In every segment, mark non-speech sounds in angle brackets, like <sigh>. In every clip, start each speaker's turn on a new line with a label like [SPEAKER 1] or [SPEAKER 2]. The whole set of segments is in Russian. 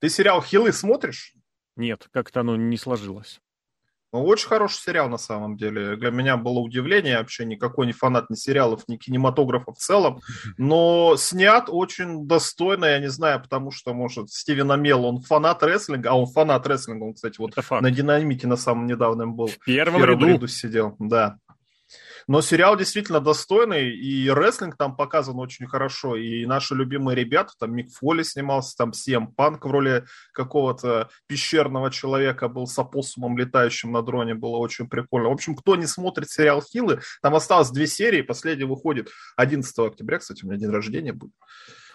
[SPEAKER 1] Ты сериал «Хилы» смотришь?
[SPEAKER 2] Нет, как-то оно не сложилось.
[SPEAKER 1] Ну, очень хороший сериал на самом деле. Для меня было удивление. Я вообще никакой не фанат ни сериалов, ни кинематографа в целом. Но снят очень достойно, я не знаю, потому что, может, Стивен Амел, он фанат рестлинга, а он фанат рестлинга, он, кстати, вот на динамике на самом недавнем был. В
[SPEAKER 2] первом, в первом ряду. ряду
[SPEAKER 1] сидел, да. Но сериал действительно достойный, и рестлинг там показан очень хорошо, и наши любимые ребята, там Мик Фоли снимался, там Сиэм Панк в роли какого-то пещерного человека был с опоссумом летающим на дроне, было очень прикольно. В общем, кто не смотрит сериал Хилы, там осталось две серии, последняя выходит 11 октября, кстати, у меня день рождения будет.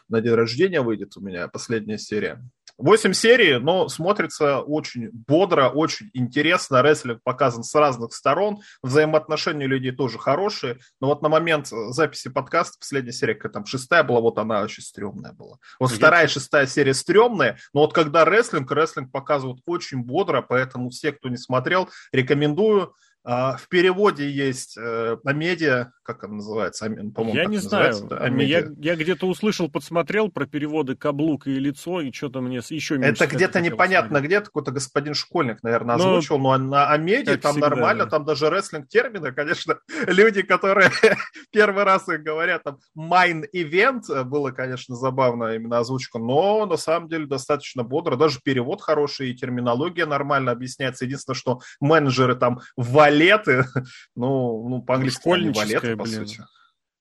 [SPEAKER 1] На день рождения выйдет у меня последняя серия. Восемь серий, но смотрится очень бодро, очень интересно. Рестлинг показан с разных сторон. Взаимоотношения людей тоже хорошие. Но вот на момент записи подкаста последняя серия, какая там шестая была, вот она очень стрёмная была. Вот Я... вторая и шестая серия стрёмная, но вот когда рестлинг, рестлинг показывают очень бодро, поэтому все, кто не смотрел, рекомендую. А, в переводе есть э, Амедиа, как она называется?
[SPEAKER 2] По-моему, я не знаю. Да? Я, я где-то услышал, подсмотрел про переводы каблук и лицо, и что-то мне еще.
[SPEAKER 1] Это где-то непонятно смотреть. где, какой-то господин Школьник, наверное, озвучил, но, но на Амедиа там всегда, нормально, да. там даже рестлинг-термины, конечно, <laughs> люди, которые <laughs> первый раз их говорят, там, майн ивент было, конечно, забавно именно озвучка, но на самом деле достаточно бодро, даже перевод хороший, и терминология нормально объясняется. Единственное, что менеджеры там вали валеты. <laughs> Ну, ну по-английски валеты, по блин. сути.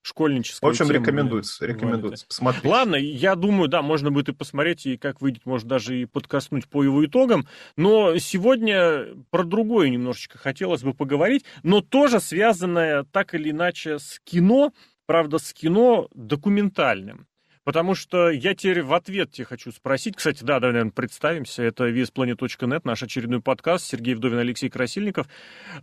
[SPEAKER 2] Школьническая.
[SPEAKER 1] В общем, тема, рекомендуется, рекомендуется посмотреть.
[SPEAKER 2] Ладно, я думаю, да, можно будет и посмотреть, и как выйдет, может даже и подкоснуть по его итогам. Но сегодня про другое немножечко хотелось бы поговорить, но тоже связанное так или иначе с кино, правда, с кино документальным. Потому что я теперь в ответ тебе хочу спросить. Кстати, да, давай, наверное, представимся. Это VSPlanet.net, наш очередной подкаст. Сергей Вдовин, Алексей Красильников.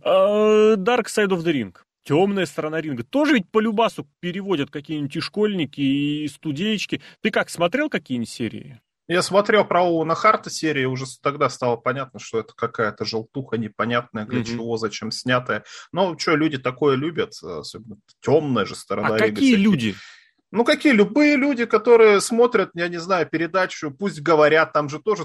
[SPEAKER 2] А, Dark Side of the Ring. Темная сторона ринга. Тоже ведь по любасу переводят какие-нибудь и школьники, и студеечки. Ты как, смотрел какие-нибудь серии?
[SPEAKER 1] Я смотрел про Оуэна Харта серии, уже тогда стало понятно, что это какая-то желтуха непонятная, для mm-hmm. чего, зачем снятая. Но что, люди такое любят, особенно темная же сторона.
[SPEAKER 2] А какие люди?
[SPEAKER 1] Ну, какие любые люди, которые смотрят, я не знаю, передачу, пусть говорят, там же тоже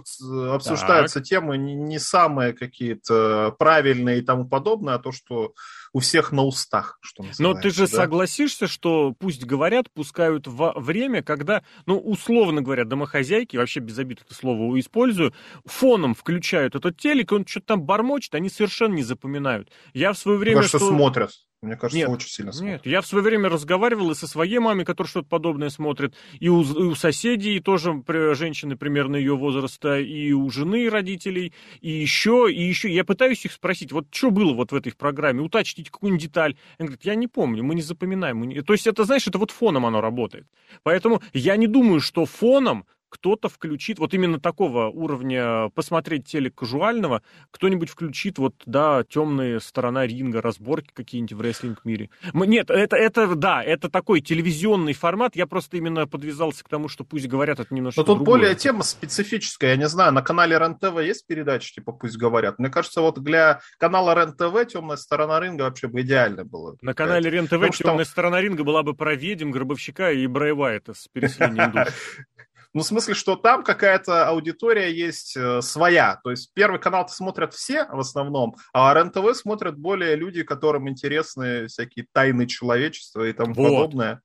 [SPEAKER 1] обсуждаются так. темы не, не самые какие-то правильные и тому подобное, а то, что у всех на устах, что
[SPEAKER 2] Но ты же да? согласишься, что пусть говорят, пускают во время, когда, ну, условно говоря, домохозяйки, вообще без обид это слово использую, фоном включают этот телек, он что-то там бормочет, они совершенно не запоминают. Я в свое время...
[SPEAKER 1] Кажется, что... смотрят. Мне кажется, нет, очень сильно смотрит.
[SPEAKER 2] Нет, я в свое время разговаривал и со своей мамой, которая что-то подобное смотрит, и у, и у соседей, тоже женщины примерно ее возраста, и у жены родителей, и еще, и еще. Я пытаюсь их спросить, вот что было вот в этой программе, уточнить какую-нибудь деталь. Они говорят, я не помню, мы не запоминаем. Мы не... То есть это, знаешь, это вот фоном оно работает. Поэтому я не думаю, что фоном кто-то включит, вот именно такого уровня посмотреть телек кажуального, кто-нибудь включит вот, да, темная сторона ринга, разборки какие-нибудь в рестлинг-мире. Нет, это, это, да, это такой телевизионный формат, я просто именно подвязался к тому, что пусть говорят, это немножко
[SPEAKER 1] Но тут другое. более тема специфическая, я не знаю, на канале РЕН-ТВ есть передачи, типа пусть говорят? Мне кажется, вот для канала РЕН-ТВ темная сторона ринга вообще бы идеально было.
[SPEAKER 2] На канале РЕН-ТВ темная сторона ринга была бы про ведьм, гробовщика и Брайва это с переселением душ. <laughs>
[SPEAKER 1] Ну, в смысле, что там какая-то аудитория есть э, своя. То есть первый канал смотрят все в основном, а РЕН-ТВ смотрят более люди, которым интересны всякие тайны человечества и тому вот. подобное.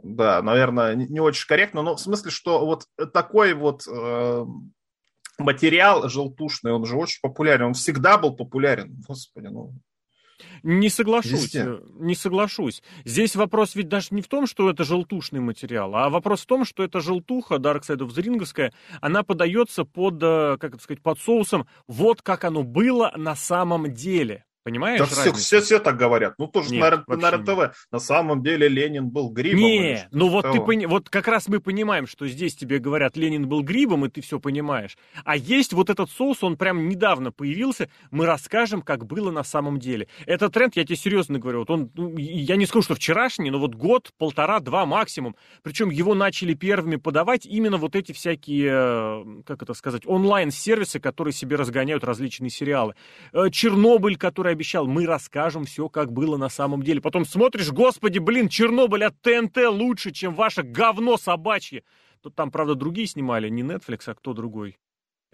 [SPEAKER 1] Да, наверное, не, не очень корректно, но в смысле, что вот такой вот э, материал желтушный, он же очень популярен, он всегда был популярен. Господи, ну
[SPEAKER 2] не соглашусь. Э, не соглашусь. Здесь вопрос ведь даже не в том, что это желтушный материал, а вопрос в том, что эта желтуха Dark Side of the Ring, она подается под, э, как это сказать, под соусом вот как оно было на самом деле. Понимаешь? Да
[SPEAKER 1] все, все, все так говорят. Ну, тоже нет, на, на РТВ. На самом деле Ленин был грибом.
[SPEAKER 2] Не, ну вот ты пони... вот как раз мы понимаем, что здесь тебе говорят, Ленин был грибом, и ты все понимаешь. А есть вот этот соус, он прям недавно появился. Мы расскажем, как было на самом деле. Этот тренд, я тебе серьезно говорю, вот он, ну, я не скажу, что вчерашний, но вот год, полтора, два максимум. Причем его начали первыми подавать именно вот эти всякие, э, как это сказать, онлайн-сервисы, которые себе разгоняют различные сериалы. Э, Чернобыль, который обещал, мы расскажем все, как было на самом деле. Потом смотришь, господи, блин, Чернобыль от ТНТ лучше, чем ваше говно собачье. там, правда, другие снимали, не Netflix, а кто другой.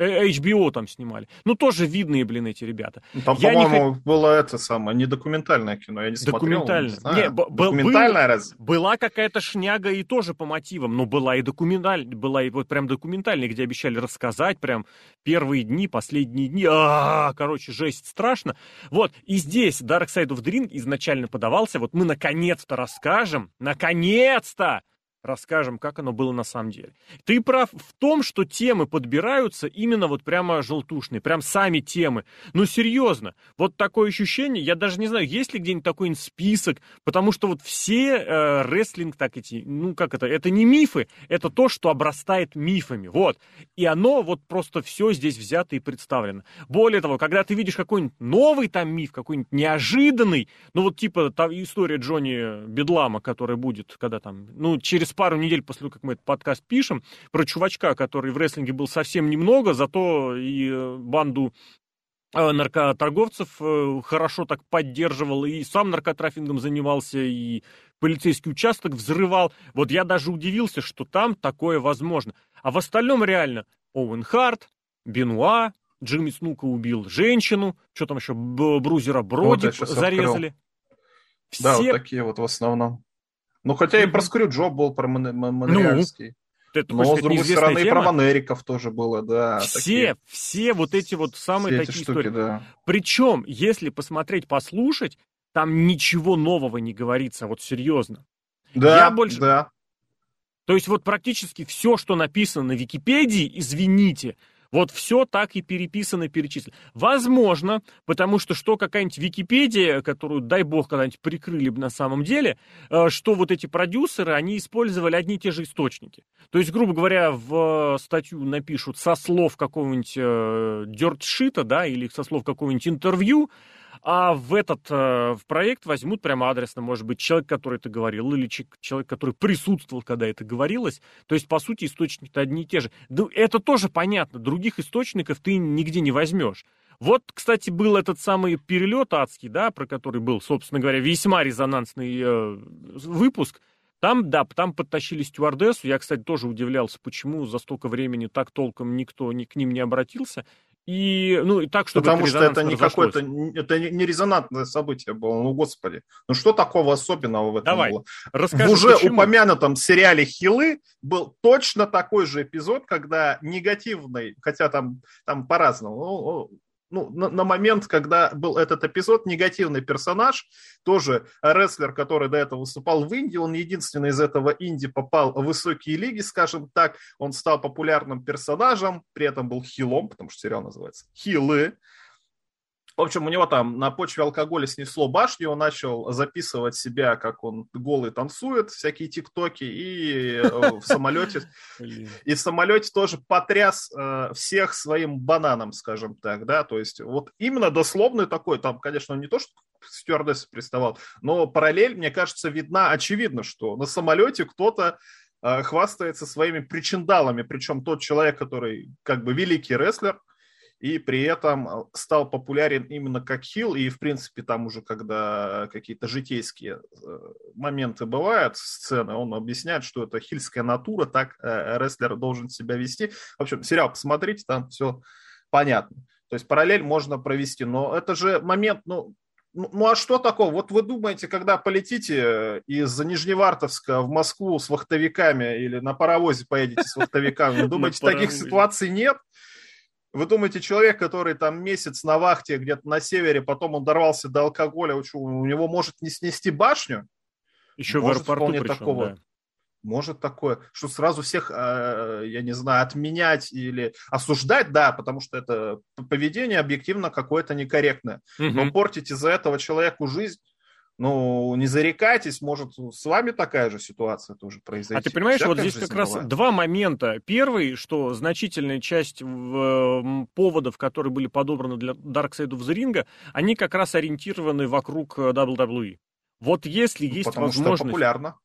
[SPEAKER 2] Э, HBO там снимали. Ну, тоже видные, блин, эти ребята.
[SPEAKER 1] Ну, там, по-моему, не... было это самое, не документальное кино, я не
[SPEAKER 2] документальное.
[SPEAKER 1] смотрел. Не, не, документальное
[SPEAKER 2] был, раз? Была какая-то шняга и тоже по мотивам, но была и документальная, была и вот прям документальная, где обещали рассказать прям первые дни, последние дни. А, короче, жесть, страшно. Вот, и здесь Dark Side of the Ring изначально подавался, вот мы наконец-то расскажем, наконец-то расскажем, как оно было на самом деле. Ты прав в том, что темы подбираются именно вот прямо желтушные, прям сами темы. Ну, серьезно, вот такое ощущение, я даже не знаю, есть ли где-нибудь такой список, потому что вот все э, рестлинг, так эти, ну, как это, это не мифы, это то, что обрастает мифами, вот. И оно вот просто все здесь взято и представлено. Более того, когда ты видишь какой-нибудь новый там миф, какой-нибудь неожиданный, ну, вот типа та история Джонни Бедлама, которая будет, когда там, ну, через пару недель после того, как мы этот подкаст пишем, про чувачка, который в рестлинге был совсем немного, зато и э, банду э, наркоторговцев э, хорошо так поддерживал, и сам наркотрафингом занимался, и полицейский участок взрывал. Вот я даже удивился, что там такое возможно. А в остальном реально Оуэн Харт, Бенуа, Джимми Снука убил женщину, что там еще, Брузера Броди вот зарезали.
[SPEAKER 1] Все... Да, вот такие вот в основном. Ну, хотя и про Скрюджо был, про Мон- Монреальский. Ну, ты, Но, с другой стороны, тема? и про Монериков тоже было, да.
[SPEAKER 2] Все, такие... все вот эти вот самые все такие штуки, истории. Да. Причем, если посмотреть, послушать, там ничего нового не говорится, вот серьезно.
[SPEAKER 1] Да, Я больше... да.
[SPEAKER 2] То есть вот практически все, что написано на Википедии, извините, вот все так и переписано, перечислено. Возможно, потому что что какая-нибудь Википедия, которую, дай бог, когда-нибудь прикрыли бы на самом деле, э, что вот эти продюсеры, они использовали одни и те же источники. То есть, грубо говоря, в статью напишут со слов какого-нибудь э, дертшита, да, или со слов какого-нибудь интервью, а в этот э, в проект возьмут прямо адресно, может быть, человек, который это говорил, или человек, который присутствовал, когда это говорилось. То есть, по сути, источники-то одни и те же. Это тоже понятно. Других источников ты нигде не возьмешь. Вот, кстати, был этот самый перелет адский, да, про который был, собственно говоря, весьма резонансный э, выпуск. Там, да, там подтащили стюардессу. Я, кстати, тоже удивлялся, почему за столько времени так толком никто ни к ним не обратился. И, ну, и так, чтобы
[SPEAKER 1] Потому что это не какое-то, это не резонантное событие было, ну, господи. Ну, что такого особенного в этом
[SPEAKER 2] Давай,
[SPEAKER 1] было?
[SPEAKER 2] Расскажи,
[SPEAKER 1] в уже почему? упомянутом сериале «Хилы» был точно такой же эпизод, когда негативный, хотя там, там по-разному, ну, ну, на, на момент, когда был этот эпизод, негативный персонаж, тоже рестлер, который до этого выступал в Индии, он единственный из этого Инди попал в высокие лиги, скажем так, он стал популярным персонажем, при этом был хилом, потому что сериал называется «Хилы», в общем, у него там на почве алкоголя снесло башню, он начал записывать себя, как он голый танцует, всякие тиктоки, и э, в самолете, <laughs> и в самолете тоже потряс э, всех своим бананом, скажем так, да, то есть вот именно дословный такой, там, конечно, не то, что стюардесса приставал, но параллель, мне кажется, видна, очевидно, что на самолете кто-то э, хвастается своими причиндалами, причем тот человек, который как бы великий рестлер, и при этом э, стал популярен именно как хил, и, в принципе, там уже, когда какие-то житейские э, моменты бывают, сцены, он объясняет, что это хильская натура, так э, рестлер должен себя вести. В общем, сериал посмотрите, там все понятно. То есть параллель можно провести, но это же момент, ну, ну, ну а что такого? Вот вы думаете, когда полетите из Нижневартовска в Москву с вахтовиками или на паровозе поедете с вахтовиками, <laughs> думаете, таких ситуаций нет? Вы думаете, человек, который там месяц на вахте где-то на севере, потом он дорвался до алкоголя, у него может не снести башню?
[SPEAKER 2] Еще может, в аэропорту причем,
[SPEAKER 1] такого. Да. Может такое, что сразу всех, э, я не знаю, отменять или осуждать, да, потому что это поведение объективно какое-то некорректное. Угу. Но портить из-за этого человеку жизнь, ну, не зарекайтесь, может, с вами такая же ситуация тоже произойти.
[SPEAKER 2] А ты понимаешь, Всякая вот здесь как раз бывает. два момента. Первый, что значительная часть поводов, которые были подобраны для Dark Side of the Ring, они как раз ориентированы вокруг э, WWE. Вот если ну, есть
[SPEAKER 1] потому
[SPEAKER 2] возможность...
[SPEAKER 1] Что популярно.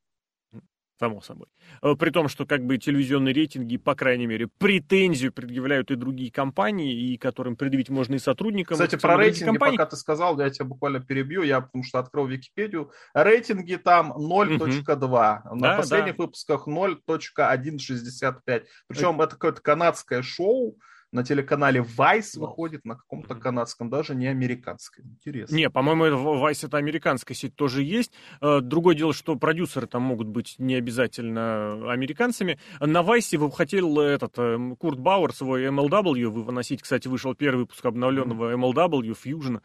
[SPEAKER 2] Само собой. Э, при том, что как бы телевизионные рейтинги, по крайней мере, претензию предъявляют и другие компании, и которым предъявить можно и сотрудникам.
[SPEAKER 1] Кстати, про рейтинги, компаний. пока ты сказал, я тебя буквально перебью, я потому что открыл Википедию. Рейтинги там 0.2, угу. на да, последних да. выпусках 0.165. Причем это какое-то канадское шоу, на телеканале Vice выходит на каком-то канадском, даже не американском. Интересно.
[SPEAKER 2] Не, по-моему, Vice это американская сеть тоже есть. Э, другое дело, что продюсеры там могут быть не обязательно американцами. На Vice вы хотел этот э, Курт Бауэр свой MLW вы выносить. Кстати, вышел первый выпуск обновленного MLW Fusion.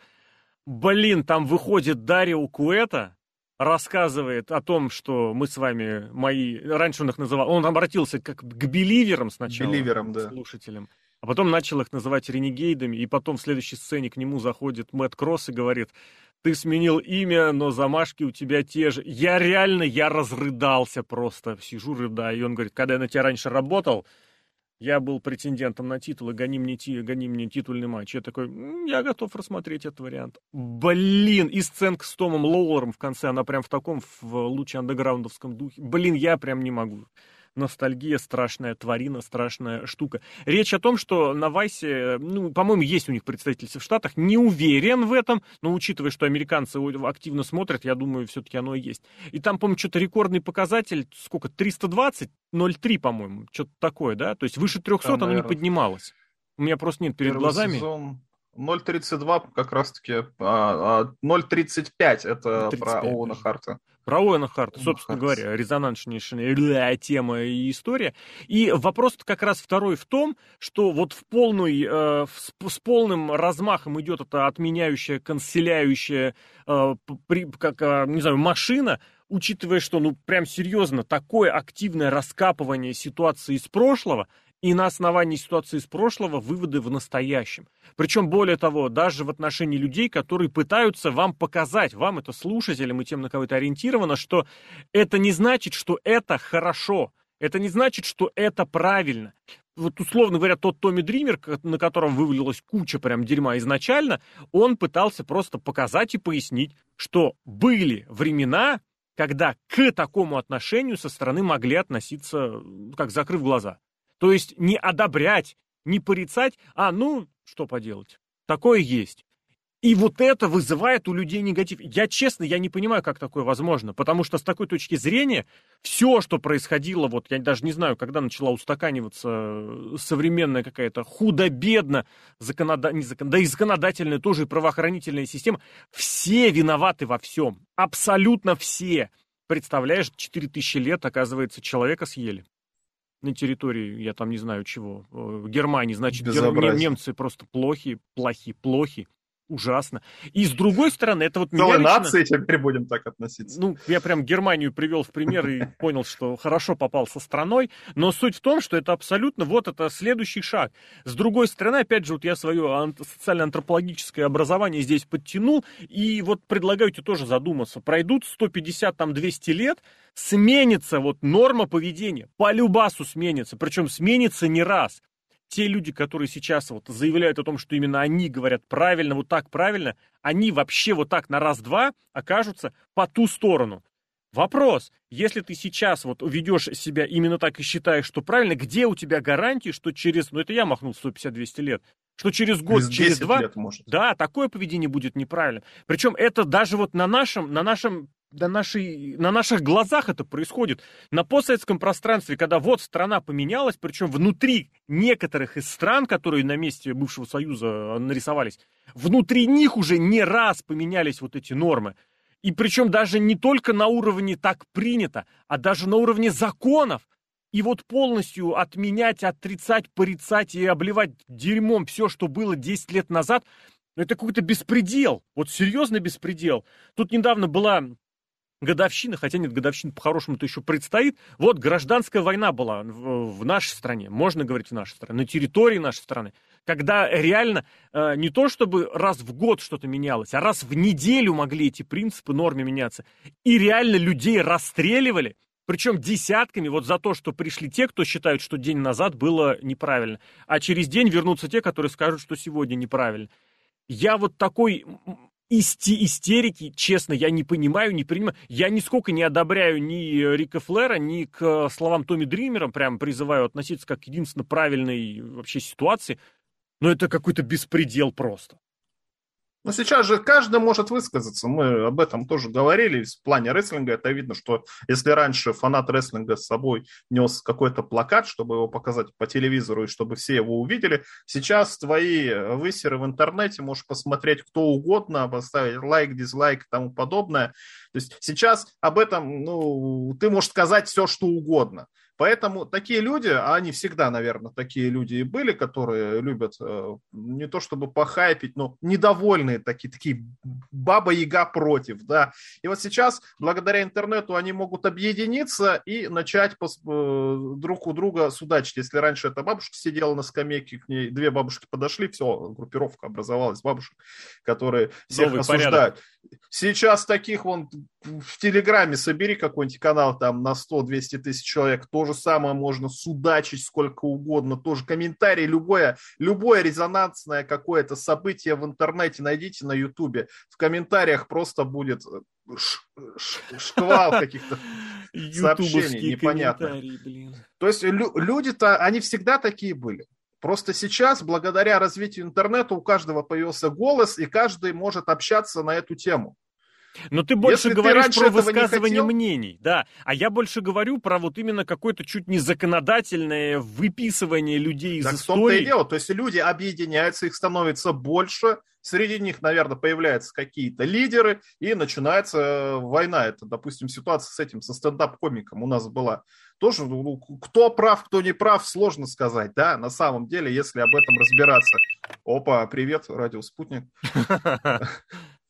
[SPEAKER 2] Блин, там выходит Дарио Куэта, рассказывает о том, что мы с вами, мои, раньше он их называл, он обратился как к беливерам сначала,
[SPEAKER 1] беливерам, да.
[SPEAKER 2] слушателям. А потом начал их называть ренегейдами, и потом в следующей сцене к нему заходит Мэтт Кросс и говорит, ты сменил имя, но замашки у тебя те же. Я реально, я разрыдался просто, сижу рыдаю. И он говорит, когда я на тебя раньше работал, я был претендентом на титул, и гони мне, гони мне титульный матч. Я такой, я готов рассмотреть этот вариант. Блин, и сценка с Томом Лоулером в конце, она прям в таком, в луче андеграундовском духе. Блин, я прям не могу ностальгия, страшная тварина, страшная штука. Речь о том, что на Вайсе, ну, по-моему, есть у них представительство в Штатах, не уверен в этом, но учитывая, что американцы активно смотрят, я думаю, все-таки оно и есть. И там, по-моему, что-то рекордный показатель, сколько, 320, 0,3, по-моему, что-то такое, да? То есть выше 300 там, оно наверное, не поднималось. У меня просто нет перед глазами.
[SPEAKER 1] Сезон... 0.32 как раз-таки, 0.35 а, а, это 0.35, про Оуэна Харта.
[SPEAKER 2] Про Оуэна Харта, собственно Харт. говоря, резонанснейшая <laughs> тема и история. И вопрос как раз второй в том, что вот в полную, э, с полным размахом идет эта отменяющая, канцеляющая, э, при, как, э, не знаю, машина, учитывая, что, ну, прям серьезно, такое активное раскапывание ситуации из прошлого, и на основании ситуации из прошлого выводы в настоящем. Причем, более того, даже в отношении людей, которые пытаются вам показать, вам это слушателям и тем, на кого это ориентировано, что это не значит, что это хорошо, это не значит, что это правильно. Вот условно говоря, тот Томми Дример, на котором вывалилась куча прям дерьма изначально, он пытался просто показать и пояснить, что были времена, когда к такому отношению со стороны могли относиться, как закрыв глаза. То есть не одобрять, не порицать, а ну, что поделать. Такое есть. И вот это вызывает у людей негатив. Я честно, я не понимаю, как такое возможно, потому что с такой точки зрения все, что происходило, вот я даже не знаю, когда начала устаканиваться э, современная какая-то худо-бедно, законода... не закон... да и законодательная тоже и правоохранительная система, все виноваты во всем. Абсолютно все. Представляешь, 4000 лет, оказывается, человека съели на территории, я там не знаю чего, э, Германии, значит, гер... немцы просто плохи, плохи, плохи ужасно. И с другой стороны, это вот
[SPEAKER 1] Целая меня лично... нации теперь будем так относиться.
[SPEAKER 2] Ну, я прям Германию привел в пример и <laughs> понял, что хорошо попал со страной, но суть в том, что это абсолютно вот это следующий шаг. С другой стороны, опять же, вот я свое социально-антропологическое образование здесь подтянул, и вот предлагаю тебе тоже задуматься. Пройдут 150, там, 200 лет, сменится вот норма поведения, по любасу сменится, причем сменится не раз те люди, которые сейчас вот заявляют о том, что именно они говорят правильно, вот так правильно, они вообще вот так на раз-два окажутся по ту сторону. Вопрос, если ты сейчас вот ведешь себя именно так и считаешь, что правильно, где у тебя гарантии, что через, ну это я махнул 150-200 лет, что через год, через, через два,
[SPEAKER 1] лет, может.
[SPEAKER 2] да, такое поведение будет неправильным. Причем это даже вот на нашем, на нашем на, нашей, на наших глазах это происходит. На постсоветском пространстве, когда вот страна поменялась, причем внутри некоторых из стран, которые на месте бывшего Союза нарисовались, внутри них уже не раз поменялись вот эти нормы. И причем даже не только на уровне так принято, а даже на уровне законов. И вот полностью отменять, отрицать, порицать и обливать дерьмом все, что было 10 лет назад, это какой-то беспредел. Вот серьезный беспредел. Тут недавно была годовщина, хотя нет, годовщина по-хорошему-то еще предстоит. Вот гражданская война была в нашей стране, можно говорить в нашей стране, на территории нашей страны, когда реально э, не то чтобы раз в год что-то менялось, а раз в неделю могли эти принципы, нормы меняться. И реально людей расстреливали, причем десятками, вот за то, что пришли те, кто считают, что день назад было неправильно, а через день вернутся те, которые скажут, что сегодня неправильно. Я вот такой исти истерики, честно, я не понимаю, не принимаю. Я нисколько не одобряю ни Рика Флера, ни к словам Томми Дримера, прям призываю относиться как к единственно правильной вообще ситуации. Но это какой-то беспредел просто.
[SPEAKER 1] Но сейчас же каждый может высказаться. Мы об этом тоже говорили. В плане рестлинга это видно, что если раньше фанат рестлинга с собой нес какой-то плакат, чтобы его показать по телевизору и чтобы все его увидели, сейчас твои высеры в интернете можешь посмотреть кто угодно, поставить лайк, дизлайк и тому подобное. То есть сейчас об этом, ну, ты можешь сказать все, что угодно. Поэтому такие люди, а они всегда, наверное, такие люди и были, которые любят э, не то чтобы похайпить, но недовольные такие, такие баба-яга против, да. И вот сейчас, благодаря интернету, они могут объединиться и начать э, друг у друга судачить. Если раньше эта бабушка сидела на скамейке, к ней две бабушки подошли, все, группировка образовалась бабушек, которые всех Новый осуждают. Порядок. Сейчас таких вон в Телеграме собери какой-нибудь канал там на 100-200 тысяч человек, то же самое можно судачить сколько угодно, тоже комментарий, любое, любое резонансное какое-то событие в интернете найдите на Ютубе, в комментариях просто будет шквал каких-то <laughs> сообщений непонятных. То есть люди-то, они всегда такие были. Просто сейчас, благодаря развитию интернета, у каждого появился голос, и каждый может общаться на эту тему.
[SPEAKER 2] Но ты больше Если говоришь ты про высказывание хотел... мнений, да. А я больше говорю про вот именно какое-то чуть не законодательное выписывание людей из так истории. в том-то и
[SPEAKER 1] дело. То есть люди объединяются, их становится больше, среди них, наверное, появляются какие-то лидеры, и начинается э, война. Это, допустим, ситуация с этим, со стендап-комиком у нас была. Тоже, ну, кто прав, кто не прав, сложно сказать, да, на самом деле, если об этом разбираться. Опа, привет, радио «Спутник». <laughs>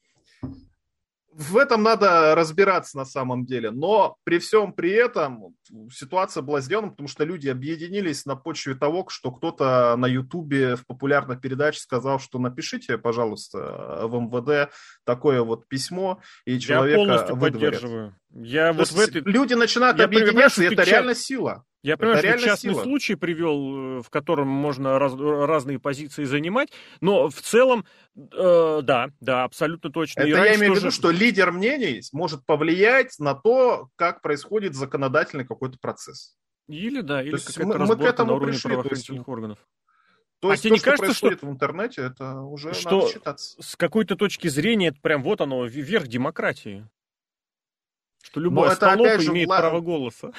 [SPEAKER 1] в этом надо разбираться на самом деле. Но при всем при этом ситуация была сделана, потому что люди объединились на почве того, что кто-то на Ютубе в популярной передаче сказал, что напишите, пожалуйста, в МВД такое вот письмо, и человека Я полностью выдворят. поддерживаю. Я вот в этой... Люди начинают я объединяться, и это реально сила.
[SPEAKER 2] Я понимаю, это что частный сила. случай привел, э, в котором можно раз, разные позиции занимать, но в целом, э, да, да, абсолютно точно.
[SPEAKER 1] Это я имею в виду, что лидер мнений может повлиять на то, как происходит законодательный какой-то процесс.
[SPEAKER 2] Или да, или какая-то мы, мы к этому на уровне пришли, правоохранительных органов. То а есть тебе то, не кажется, что происходит
[SPEAKER 1] что... в интернете, это уже
[SPEAKER 2] что
[SPEAKER 1] надо считаться.
[SPEAKER 2] С какой-то точки зрения это прям вот оно, верх демократии. Что любой это, опять же, имеет вла... право голоса.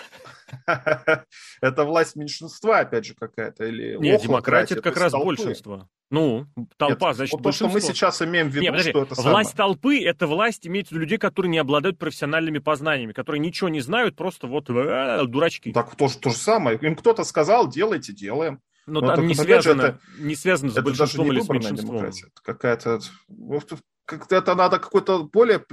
[SPEAKER 2] <laughs>
[SPEAKER 1] это власть меньшинства, опять же, какая-то. Или
[SPEAKER 2] Нет, демократия это как раз большинство. Ну, толпа, Нет, значит,
[SPEAKER 1] вот то, что мы сейчас имеем в виду, Нет, подожди, что это
[SPEAKER 2] Власть
[SPEAKER 1] самое.
[SPEAKER 2] толпы – это власть иметь людей, которые не обладают профессиональными познаниями, которые ничего не знают, просто вот э, дурачки.
[SPEAKER 1] Так то, то же самое. Им кто-то сказал, делайте, делаем.
[SPEAKER 2] Но, Но там не связано, это, не связано с большинством или с меньшинством. Это
[SPEAKER 1] какая-то... Как-то это надо какой-то более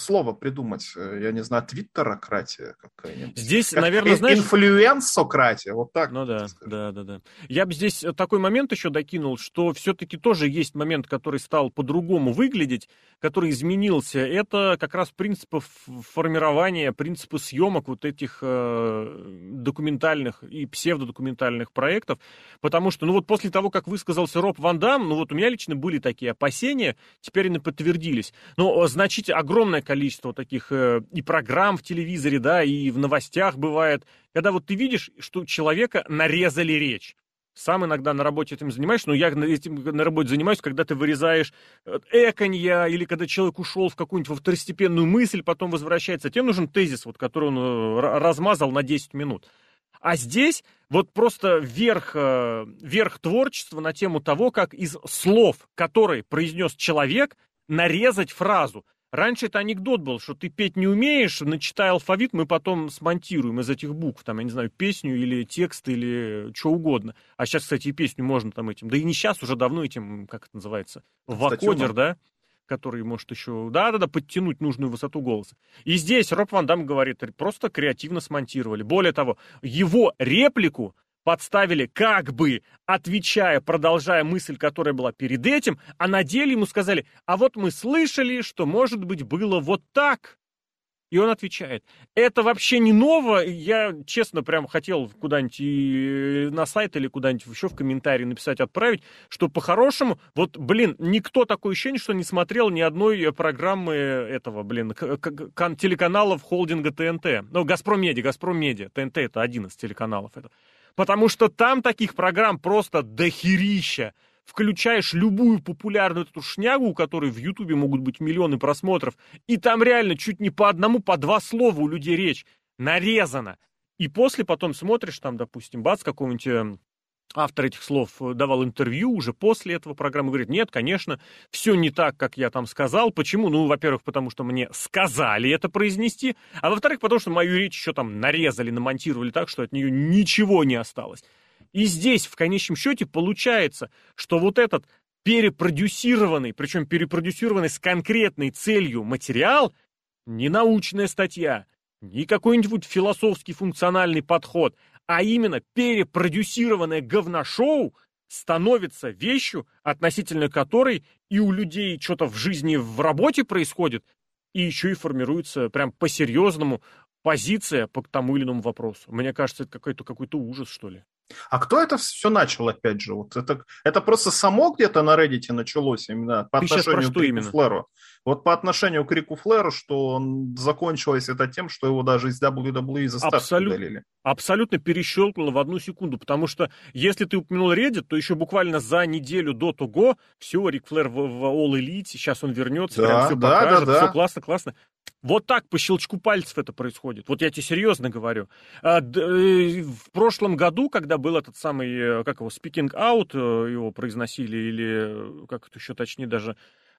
[SPEAKER 1] слово придумать, э, я не знаю, твиттерократия какая-нибудь.
[SPEAKER 2] Здесь, как наверное, знаешь...
[SPEAKER 1] Инфлюенсократия, вот так.
[SPEAKER 2] Ну да, да, да, да. Я бы здесь такой момент еще докинул, что все-таки тоже есть момент, который стал по-другому выглядеть, который изменился. Это как раз принципы формирования, принципы съемок вот этих э, документальных и псевдодокументальных проектов, потому что, ну вот после того, как высказался Роб Ван Дам, ну вот у меня лично были такие опасения, теперь они подтвердились. Но, значит, огромное количество таких э, и программ в телевизоре, да, и в новостях бывает, когда вот ты видишь, что человека нарезали речь. Сам иногда на работе этим занимаешься, но я этим на работе занимаюсь, когда ты вырезаешь э, эконья, или когда человек ушел в какую-нибудь второстепенную мысль, потом возвращается. Тебе нужен тезис, вот, который он э, размазал на 10 минут. А здесь вот просто верх, верх творчества на тему того, как из слов, которые произнес человек, нарезать фразу. Раньше это анекдот был, что ты петь не умеешь, начитай алфавит, мы потом смонтируем из этих букв, там, я не знаю, песню или текст или что угодно. А сейчас, кстати, и песню можно там этим, да и не сейчас, уже давно этим, как это называется, вакодер, да? который может еще, да-да-да, подтянуть нужную высоту голоса. И здесь Роб Ван Дам говорит, просто креативно смонтировали. Более того, его реплику подставили, как бы отвечая, продолжая мысль, которая была перед этим, а на деле ему сказали, а вот мы слышали, что, может быть, было вот так. И он отвечает, это вообще не ново, я, честно, прям хотел куда-нибудь э, на сайт или куда-нибудь еще в комментарии написать, отправить, что по-хорошему, вот, блин, никто такое ощущение, что не смотрел ни одной программы этого, блин, телеканалов холдинга ТНТ. Ну, Газпром Медиа, Газпром Медиа, ТНТ это один из телеканалов. Это. Потому что там таких программ просто дохерища включаешь любую популярную эту шнягу, у которой в Ютубе могут быть миллионы просмотров, и там реально чуть не по одному, по два слова у людей речь нарезана. И после потом смотришь, там, допустим, бац, какого-нибудь э, автор этих слов э, давал интервью уже после этого программы, говорит, нет, конечно, все не так, как я там сказал. Почему? Ну, во-первых, потому что мне сказали это произнести, а во-вторых, потому что мою речь еще там нарезали, намонтировали так, что от нее ничего не осталось. И здесь, в конечном счете, получается, что вот этот перепродюсированный, причем перепродюсированный с конкретной целью материал, не научная статья, не какой-нибудь философский функциональный подход, а именно перепродюсированное говношоу становится вещью, относительно которой и у людей что-то в жизни, в работе происходит, и еще и формируется прям по-серьезному позиция по тому или иному вопросу. Мне кажется, это какой-то какой ужас, что ли.
[SPEAKER 1] А кто это все начал, опять же? Вот это, это просто само где-то на Reddit началось именно по Ты отношению к Рику именно? Флэру. Вот по отношению к Рику Флэру, что он закончилось это тем, что его даже из WWE заставки
[SPEAKER 2] Абсолют, удалили. Абсолютно перещелкнуло в одну секунду, потому что если ты упомянул Reddit, то еще буквально за неделю до того, все, Рик Флэр в, в All Elite, сейчас он вернется, да, прям все да, покажет, да, да. все классно, классно. Вот так по щелчку пальцев это происходит. Вот я тебе серьезно говорю. А, э, в прошлом году, когда был этот самый, э, как его, speaking out, э, его произносили, или как это еще точнее даже,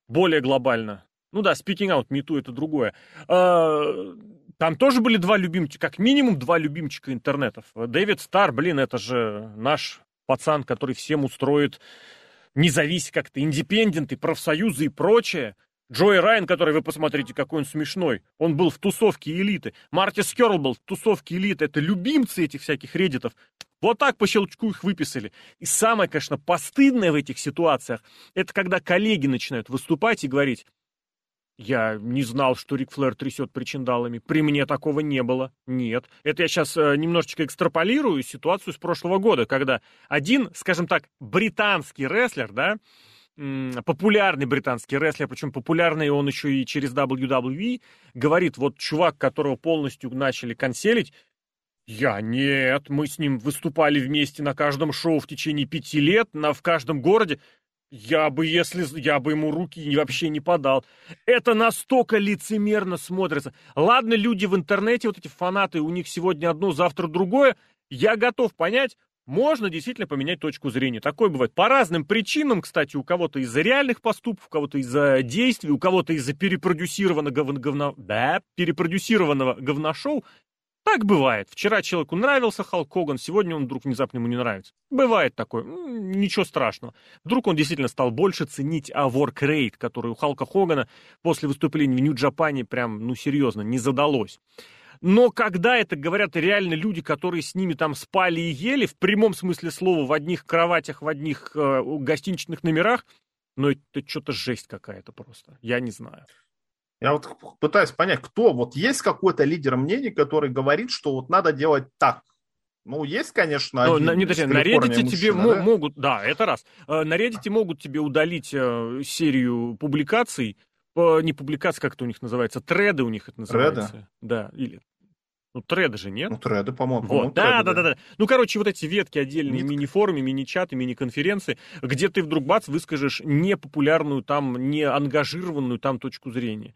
[SPEAKER 2] более глобально. Ну да, speaking out, мету это другое. А, там тоже были два любимчика, как минимум два любимчика интернетов. Дэвид Стар, блин, это же наш пацан, который всем устроит независимо как-то, индепенденты, профсоюзы и прочее. Джой Райан, который вы посмотрите, какой он смешной. Он был в тусовке элиты. Марти Скерл был в тусовке элиты. Это любимцы этих всяких реддитов. Вот так по щелчку их выписали. И самое, конечно, постыдное в этих ситуациях, это когда коллеги начинают выступать и говорить, я не знал, что Рик Флэр трясет причиндалами. При мне такого не было. Нет. Это я сейчас э, немножечко экстраполирую ситуацию с прошлого года, когда один, скажем так, британский рестлер, да, популярный британский рестлер, причем популярный он еще и через WWE, говорит, вот чувак, которого полностью начали канцелить, я нет, мы с ним выступали вместе на каждом шоу в течение пяти лет, на, в каждом городе. Я бы, если я бы ему руки вообще не подал. Это настолько лицемерно смотрится. Ладно, люди в интернете, вот эти фанаты, у них сегодня одно, завтра другое. Я готов понять, можно действительно поменять точку зрения. Такое бывает по разным причинам, кстати, у кого-то из-за реальных поступков, у кого-то из-за действий, у кого-то из-за перепродюсированного говно, да, перепродюсированного говношоу. Так бывает. Вчера человеку нравился Халк Хоган, сегодня он вдруг внезапно ему не нравится. Бывает такое. Ничего страшного. Вдруг он действительно стал больше ценить а work который у Халка Хогана после выступления в Нью-Джапане прям, ну, серьезно, не задалось. Но когда это говорят реально люди, которые с ними там спали и ели, в прямом смысле слова, в одних кроватях, в одних э, гостиничных номерах, ну это что-то жесть какая-то просто. Я не знаю.
[SPEAKER 1] Я вот пытаюсь понять, кто, вот есть какой-то лидер мнений, который говорит, что вот надо делать так, ну, есть, конечно,
[SPEAKER 2] один на, не, точнее, на Reddit мужчина, тебе да? могут, да, это раз. Э, на Reddit могут тебе удалить э, серию публикаций, не публикации, как это у них называется, треды у них это называется. Треды? Да, или ну, треды же нет.
[SPEAKER 1] Ну, треды, по-моему.
[SPEAKER 2] Вот, да, да, да, да. Ну, короче, вот эти ветки отдельные, мини-форумы, мини-чаты, мини-конференции, где ты вдруг бац, выскажешь непопулярную там, не ангажированную там точку зрения.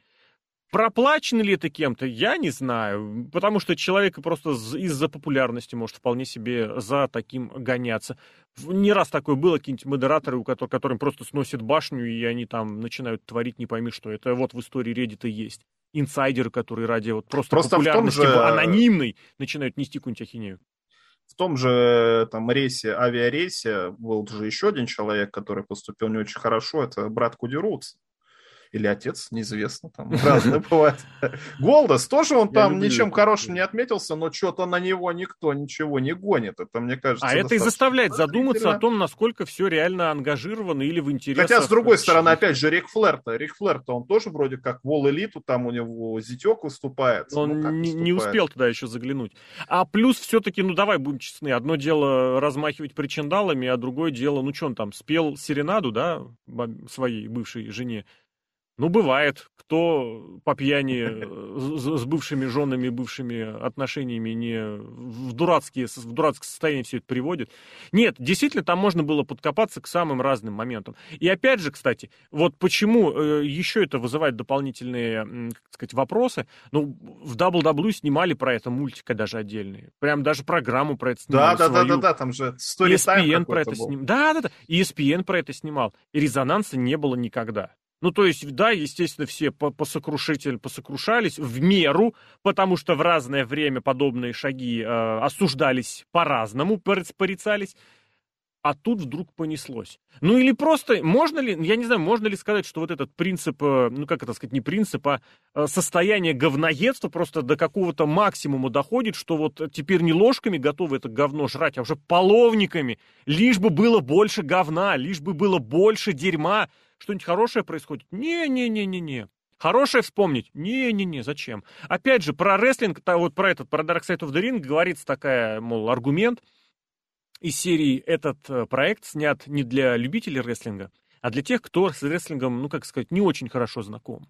[SPEAKER 2] Проплачено ли это кем-то, я не знаю, потому что человек просто из-за популярности может вполне себе за таким гоняться. Не раз такое было, какие-нибудь модераторы, у которых, которым просто сносят башню, и они там начинают творить не пойми что. Это вот в истории Reddit есть. Инсайдеры, которые ради вот просто, просто популярности же... анонимной начинают нести какую-нибудь ахинею.
[SPEAKER 1] В том же там рейсе, авиарейсе был же еще один человек, который поступил не очень хорошо, это брат Куди Рутс или отец, неизвестно, там <laughs> разные бывают. Голдос тоже он там ничем хорошим не отметился, но что-то на него никто ничего не гонит. Это, мне кажется,
[SPEAKER 2] А это и заставляет задуматься о том, насколько все реально ангажировано или в интересах...
[SPEAKER 1] Хотя, с другой стороны, опять же, Рик Флэр-то, Рик Флэр-то, он тоже вроде как в All-Элиту, там у него зятек выступает.
[SPEAKER 2] Он ну, не, не успел туда еще заглянуть. А плюс все-таки, ну давай будем честны, одно дело размахивать причиндалами, а другое дело, ну что он там, спел серенаду, да, своей бывшей жене. Ну, бывает, кто по пьяни э, с, бывшими женами, бывшими отношениями не в, дурацкие, в дурацкое состояние все это приводит. Нет, действительно, там можно было подкопаться к самым разным моментам. И опять же, кстати, вот почему э, еще это вызывает дополнительные, как сказать, вопросы. Ну, в WWE снимали про это мультика даже отдельные. Прям даже программу про это снимали.
[SPEAKER 1] Да, да, да, да, да, там же
[SPEAKER 2] ESPN про это снимал. Да, да, да. ESPN про это снимал. И резонанса не было никогда. Ну, то есть, да, естественно, все посокрушитель посокрушались в меру, потому что в разное время подобные шаги э, осуждались по-разному, порицались. А тут вдруг понеслось. Ну или просто, можно ли, я не знаю, можно ли сказать, что вот этот принцип, э, ну как это сказать, не принцип, а э, состояние говноедства просто до какого-то максимума доходит, что вот теперь не ложками готовы это говно жрать, а уже половниками, лишь бы было больше говна, лишь бы было больше дерьма, что-нибудь хорошее происходит? Не-не-не-не-не. Хорошее вспомнить? Не-не-не, зачем? Опять же, про рестлинг, вот про этот, про Dark Side of the Ring говорится такая, мол, аргумент из серии «Этот э, проект снят не для любителей рестлинга, а для тех, кто с рестлингом, ну, как сказать, не очень хорошо знаком.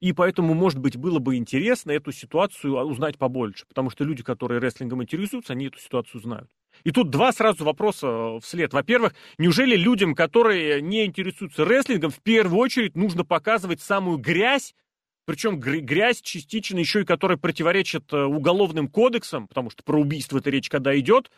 [SPEAKER 2] И поэтому, может быть, было бы интересно эту ситуацию узнать побольше, потому что люди, которые рестлингом интересуются, они эту ситуацию знают. И тут два сразу вопроса э, вслед. Во-первых, неужели людям, которые не интересуются рестлингом, в первую очередь нужно показывать самую грязь, причем грязь частично еще и которая противоречит э, уголовным кодексам, потому что про убийство эта речь когда идет,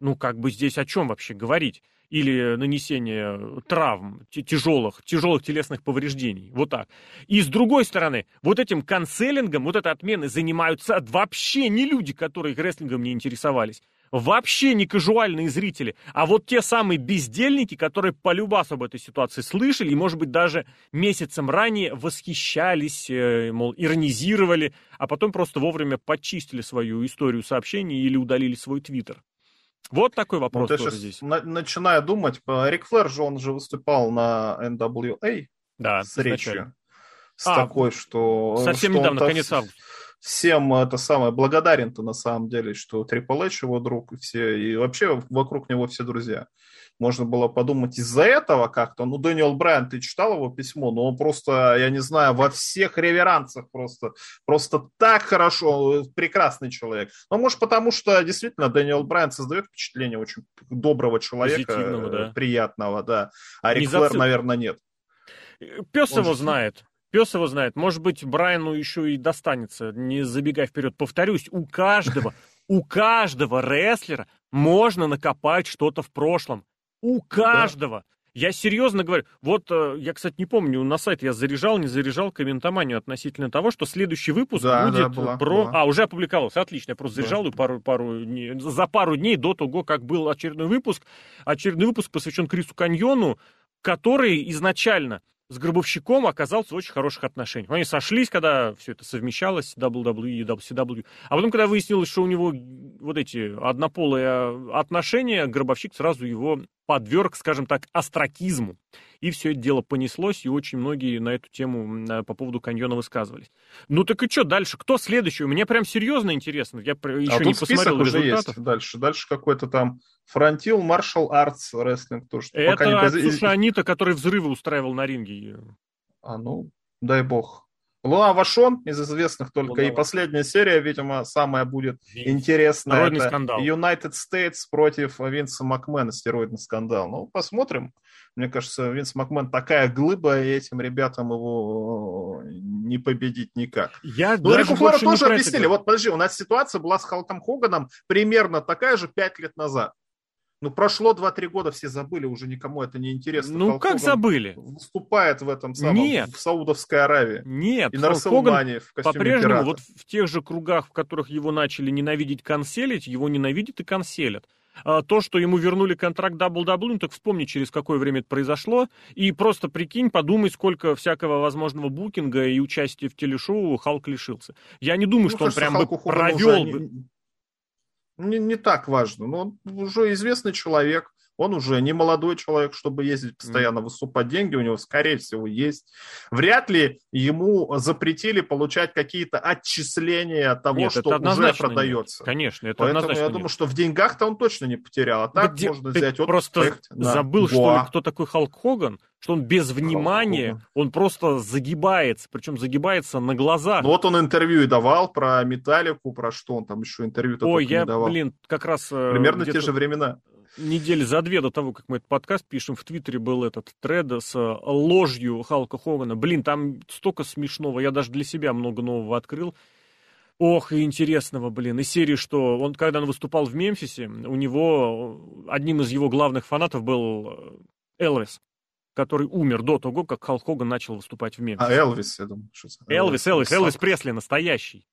[SPEAKER 2] ну как бы здесь о чем вообще говорить? Или нанесение травм, тяжелых, тяжелых телесных повреждений. Вот так. И с другой стороны, вот этим канцелингом, вот этой отменой занимаются вообще не люди, которые рестлингом не интересовались вообще не кажуальные зрители, а вот те самые бездельники, которые по любасу об этой ситуации слышали и, может быть, даже месяцем ранее восхищались, э, мол, иронизировали, а потом просто вовремя почистили свою историю сообщений или удалили свой твиттер. Вот такой вопрос
[SPEAKER 1] вот тоже здесь. На- начинаю думать, Рик Флэр же, он же выступал на NWA
[SPEAKER 2] да,
[SPEAKER 1] с речью. С а, такой, что...
[SPEAKER 2] Совсем
[SPEAKER 1] что
[SPEAKER 2] недавно, конец августа
[SPEAKER 1] всем это самое благодарен-то на самом деле, что Трипл Эйч его друг и все, и вообще вокруг него все друзья. Можно было подумать из-за этого как-то. Ну, Дэниел Брайан, ты читал его письмо, но он просто, я не знаю, во всех реверансах просто, просто так хорошо, прекрасный человек. Ну, может, потому что действительно Дэниел Брайан создает впечатление очень доброго человека, да. приятного, да. А Рик Флэр, наверное, нет.
[SPEAKER 2] Пес он его же... знает. Пес его знает. Может быть, Брайану еще и достанется, не забегая вперед. Повторюсь, у каждого, у каждого рестлера можно накопать что-то в прошлом. У каждого. Да. Я серьезно говорю. Вот э, я, кстати, не помню, на сайт я заряжал, не заряжал комментоманию относительно того, что следующий выпуск да, будет да, была, про... Была. А, уже опубликовался. Отлично. Я просто заряжал да. пару, пару за пару дней до того, как был очередной выпуск. Очередной выпуск посвящен Крису Каньону, который изначально с Гробовщиком оказался в очень хороших отношениях. Они сошлись, когда все это совмещалось, WWE и WCW. А потом, когда выяснилось, что у него вот эти однополые отношения, Гробовщик сразу его подверг, скажем так, астракизму. И все это дело понеслось, и очень многие на эту тему э, по поводу каньона высказывались. Ну так и что дальше? Кто следующий? Мне прям серьезно интересно. Я еще а не посмотрел уже результатов.
[SPEAKER 1] Есть дальше. Дальше какой-то там Фронтил Martial Arts Wrestling.
[SPEAKER 2] То, что Это, пока не... слушай, Анита, который взрывы устраивал на ринге.
[SPEAKER 1] А ну, дай бог. Луна Вашон из известных только. Луна и последняя серия, видимо, самая будет Винс. интересная. Народный Это скандал. United States против Винса Макмена, стероидный скандал. Ну, посмотрим. Мне кажется, Винс Макмен такая глыба, и этим ребятам его э, не победить никак.
[SPEAKER 2] Я ну, Рику
[SPEAKER 1] Флора тоже объяснили. Вот, подожди, у нас ситуация была с Халком Хоганом примерно такая же пять лет назад. Ну, прошло 2-3 года, все забыли, уже никому это не интересно.
[SPEAKER 2] Ну, Халк как Хоган забыли?
[SPEAKER 1] Выступает в этом самом,
[SPEAKER 2] Нет.
[SPEAKER 1] в Саудовской Аравии.
[SPEAKER 2] Нет.
[SPEAKER 1] И на Расселмане в
[SPEAKER 2] костюме По-прежнему, пирата. вот в тех же кругах, в которых его начали ненавидеть, канцелить, его ненавидят и канцелят. А, то, что ему вернули контракт WWE, ну так вспомни, через какое время это произошло, и просто прикинь, подумай, сколько всякого возможного букинга и участия в телешоу Халк лишился. Я не думаю, ну, что он прям бы провел бы...
[SPEAKER 1] Не, не, не так важно, но он уже известный человек, он уже не молодой человек, чтобы ездить постоянно, выступать. Деньги у него, скорее всего, есть. Вряд ли ему запретили получать какие-то отчисления от того, нет, что уже продается.
[SPEAKER 2] Нет. Конечно, это
[SPEAKER 1] Поэтому я нет. думаю, что в деньгах-то он точно не потерял. А так
[SPEAKER 2] Где,
[SPEAKER 1] можно
[SPEAKER 2] ты
[SPEAKER 1] взять
[SPEAKER 2] отпуск. Просто забыл, что ли, кто такой Халк Хоган? Что он без внимания, он просто загибается, причем загибается на глазах.
[SPEAKER 1] Ну вот он интервью и давал про Металлику, про что он там еще интервью
[SPEAKER 2] Ой, я, блин, как раз...
[SPEAKER 1] Э, Примерно те же времена
[SPEAKER 2] недели за две до того, как мы этот подкаст пишем, в Твиттере был этот тред с э, ложью Халка Хогана. Блин, там столько смешного, я даже для себя много нового открыл. Ох, и интересного, блин. Из серии, что он, когда он выступал в Мемфисе, у него, одним из его главных фанатов был э, Элвис, который умер до того, как Халк Хоган начал выступать в Мемфисе.
[SPEAKER 1] А Элвис, я думаю, что
[SPEAKER 2] Элвис, Элвис, Элвис Пресли настоящий.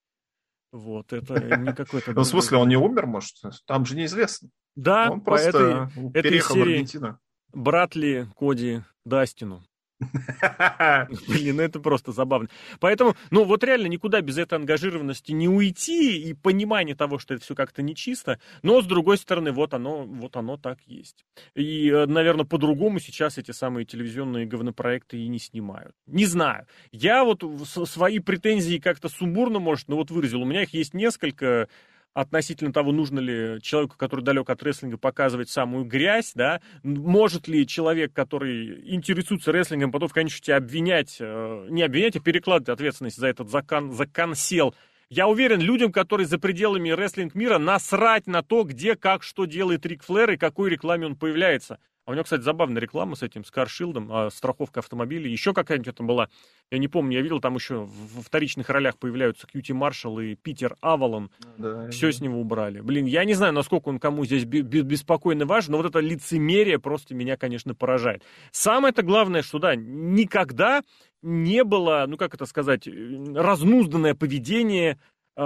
[SPEAKER 2] Вот, это не <laughs> какой-то...
[SPEAKER 1] Ну, в смысле, он не умер, может? Там же неизвестно.
[SPEAKER 2] Да,
[SPEAKER 1] он просто
[SPEAKER 2] этой, переехал этой серии в Аргентину. Брат ли Коди Дастину? <laughs> Блин, ну это просто забавно. Поэтому, ну вот реально никуда без этой ангажированности не уйти и понимания того, что это все как-то нечисто. Но с другой стороны, вот оно, вот оно так есть. И, э, наверное, по-другому сейчас эти самые телевизионные говнопроекты и не снимают. Не знаю. Я вот свои претензии как-то сумбурно, может, ну вот выразил. У меня их есть несколько относительно того, нужно ли человеку, который далек от рестлинга, показывать самую грязь, да, может ли человек, который интересуется рестлингом, потом в конечном счете обвинять, э, не обвинять, а перекладывать ответственность за этот закон, закансел. Я уверен, людям, которые за пределами рестлинг мира, насрать на то, где, как, что делает Рик Флэр и какой рекламе он появляется. А у него, кстати, забавная реклама с этим, с каршилдом, страховка автомобиля. Еще какая-нибудь там была, я не помню, я видел, там еще в вторичных ролях появляются Кьюти Маршалл и Питер Авалон. Да, Все да. с него убрали. Блин, я не знаю, насколько он кому здесь беспокойно важен, но вот это лицемерие просто меня, конечно, поражает. Самое-то главное, что, да, никогда не было, ну как это сказать, разнузданное поведение э,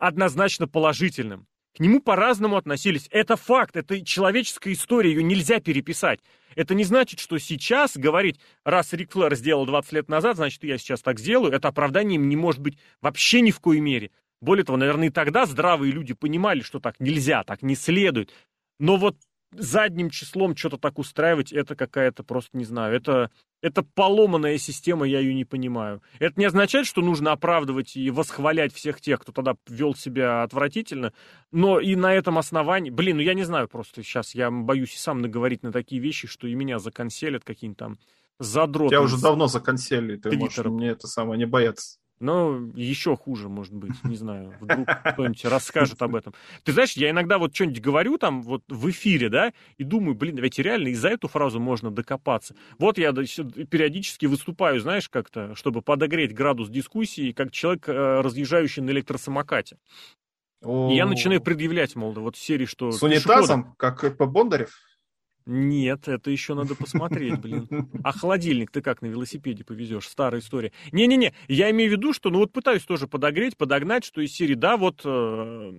[SPEAKER 2] однозначно положительным. К нему по-разному относились. Это факт, это человеческая история, ее нельзя переписать. Это не значит, что сейчас говорить, раз Рик Флэр сделал 20 лет назад, значит, я сейчас так сделаю, это оправданием не может быть вообще ни в коей мере. Более того, наверное, и тогда здравые люди понимали, что так нельзя, так не следует. Но вот задним числом что-то так устраивать, это какая-то просто, не знаю, это, это поломанная система, я ее не понимаю. Это не означает, что нужно оправдывать и восхвалять всех тех, кто тогда вел себя отвратительно, но и на этом основании, блин, ну я не знаю просто сейчас, я боюсь и сам наговорить на такие вещи, что и меня законселят какие-нибудь там задроты.
[SPEAKER 1] Я уже давно законсели, ты можешь мне это самое не бояться.
[SPEAKER 2] Но еще хуже, может быть, не знаю, вдруг кто-нибудь расскажет об этом. Ты знаешь, я иногда вот что-нибудь говорю там вот в эфире, да, и думаю, блин, ведь реально и за эту фразу можно докопаться. Вот я периодически выступаю, знаешь, как-то, чтобы подогреть градус дискуссии, как человек, э, разъезжающий на электросамокате. И я начинаю предъявлять, мол, вот серии, что...
[SPEAKER 1] С унитазом, как по Бондарев?
[SPEAKER 2] Нет, это еще надо посмотреть, блин. А холодильник ты как на велосипеде повезешь? Старая история. Не-не-не, я имею в виду, что, ну вот пытаюсь тоже подогреть, подогнать, что из серии, да, вот э,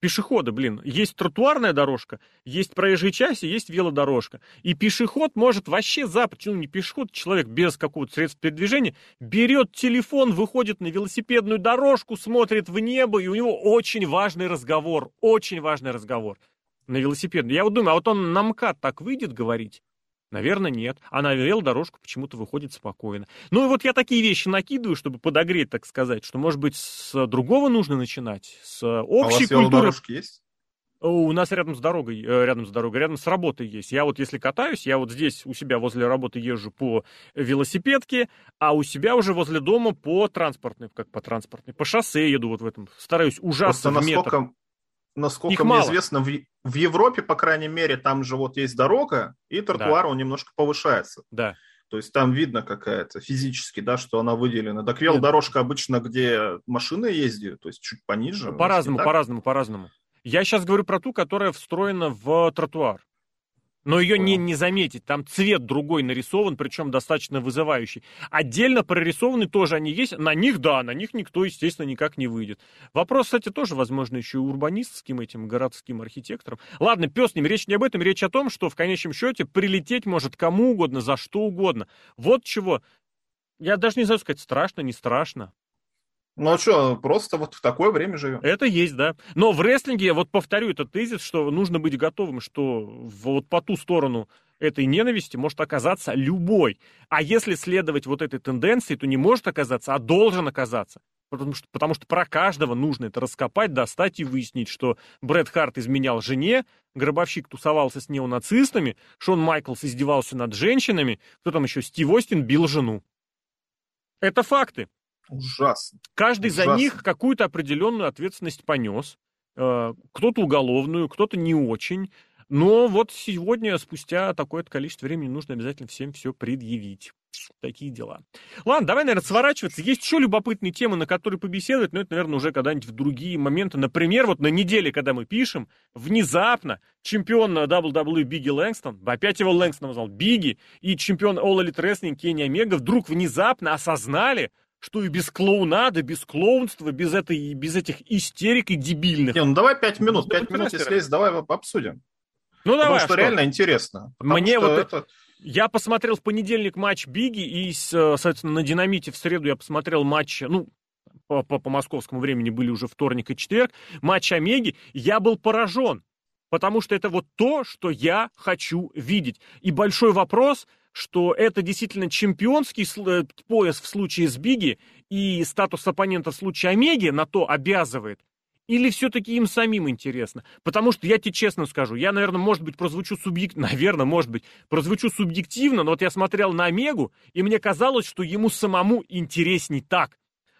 [SPEAKER 2] пешеходы, блин, есть тротуарная дорожка, есть проезжая часть, есть велодорожка. И пешеход может вообще запросто, ну не пешеход, человек без какого-то средства передвижения, берет телефон, выходит на велосипедную дорожку, смотрит в небо, и у него очень важный разговор, очень важный разговор на велосипед. Я вот думаю, а вот он на МКАД так выйдет говорить? Наверное, нет. А на велодорожку почему-то выходит спокойно. Ну и вот я такие вещи накидываю, чтобы подогреть, так сказать, что, может быть, с другого нужно начинать, с общей а у вас культуры.
[SPEAKER 1] есть?
[SPEAKER 2] У нас рядом с дорогой, э, рядом с дорогой, рядом с работой есть. Я вот если катаюсь, я вот здесь у себя возле работы езжу по велосипедке, а у себя уже возле дома по транспортной, как по транспортной, по шоссе еду вот в этом. Стараюсь ужасно
[SPEAKER 1] Просто в метр насколько Их мне мало. известно, в, в Европе, по крайней мере, там же вот есть дорога, и тротуар, да. он немножко повышается.
[SPEAKER 2] Да.
[SPEAKER 1] То есть там видно какая-то физически, да, что она выделена. Так велодорожка обычно, где машины ездят, то есть чуть пониже.
[SPEAKER 2] По-разному, по-разному, по-разному. Я сейчас говорю про ту, которая встроена в тротуар. Но ее не, не заметить. Там цвет другой нарисован, причем достаточно вызывающий. Отдельно прорисованы тоже они есть. На них, да, на них никто, естественно, никак не выйдет. Вопрос, кстати, тоже, возможно, еще и урбанистским этим городским архитектором. Ладно, пес с ним, речь не об этом, речь о том, что в конечном счете прилететь может кому угодно, за что угодно. Вот чего. Я даже не знаю сказать, страшно, не страшно.
[SPEAKER 1] Ну а что, просто вот в такое время живем.
[SPEAKER 2] Это есть, да. Но в рестлинге, вот повторю этот тезис, что нужно быть готовым, что вот по ту сторону этой ненависти может оказаться любой. А если следовать вот этой тенденции, то не может оказаться, а должен оказаться. Потому что, потому что про каждого нужно это раскопать, достать и выяснить, что Брэд Харт изменял жене, Гробовщик тусовался с неонацистами, Шон Майклс издевался над женщинами, кто там еще, Стив Остин бил жену. Это факты.
[SPEAKER 1] Ужасно.
[SPEAKER 2] Каждый
[SPEAKER 1] Ужасно.
[SPEAKER 2] за них какую-то определенную ответственность понес. Э, кто-то уголовную, кто-то не очень. Но вот сегодня, спустя такое-то количество времени, нужно обязательно всем все предъявить. Такие дела. Ладно, давай, наверное, сворачиваться. Есть еще любопытные темы, на которые побеседовать, но это, наверное, уже когда-нибудь в другие моменты. Например, вот на неделе, когда мы пишем, внезапно чемпион WWE Бигги Лэнгстон, опять его Лэнгстон назвал, Бигги, и чемпион All Elite Wrestling Кенни Омега вдруг внезапно осознали, что и без клоунады, без клоунства, без, этой, без этих истерик и дебильных.
[SPEAKER 1] Не, ну давай пять минут, пять минут, если есть, давай обсудим.
[SPEAKER 2] Ну
[SPEAKER 1] Потому
[SPEAKER 2] давай.
[SPEAKER 1] что,
[SPEAKER 2] что?
[SPEAKER 1] реально интересно. Потому
[SPEAKER 2] Мне вот
[SPEAKER 1] это...
[SPEAKER 2] Я посмотрел в понедельник матч Биги, и, соответственно, на Динамите в среду я посмотрел матч, ну, по, по, по московскому времени были уже вторник и четверг, матч Омеги. Я был поражен, потому что это вот то, что я хочу видеть. И большой вопрос, что это действительно чемпионский э, пояс в случае с Биги, и статус оппонента в случае Омеги на то обязывает, или все-таки им самим интересно? Потому что я тебе честно скажу, я, наверное, может быть, прозвучу субъективно, <laughs> наверное, может быть, прозвучу субъективно, но вот я смотрел на Омегу, и мне казалось, что ему самому интересней так.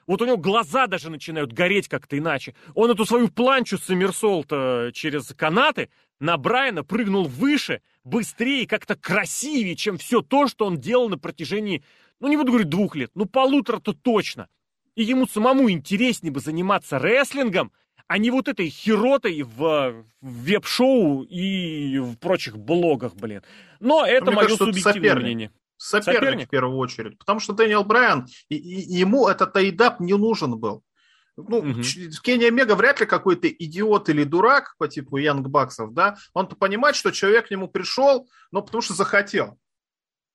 [SPEAKER 2] Вот у него глаза даже начинают гореть как-то иначе. Он эту свою планчу Сомерсолта через канаты на Брайана прыгнул выше, быстрее, как-то красивее, чем все то, что он делал на протяжении, ну не буду говорить двух лет, ну полутора-то точно. И ему самому интереснее бы заниматься рестлингом, а не вот этой херотой в, веб-шоу и в прочих блогах, блин. Но это
[SPEAKER 1] Мне
[SPEAKER 2] мое
[SPEAKER 1] кажется, это
[SPEAKER 2] субъективное
[SPEAKER 1] соперник.
[SPEAKER 2] мнение.
[SPEAKER 1] Соперник,
[SPEAKER 2] Соперник?
[SPEAKER 1] в первую очередь. Потому что Дэниел Брайан, и, и- ему этот тайдап не нужен был. Ну. Ч- Кенни Омега вряд ли какой-то идиот или дурак по типу Янг Баксов, да? Он-то понимает, что человек к нему пришел, но потому что захотел.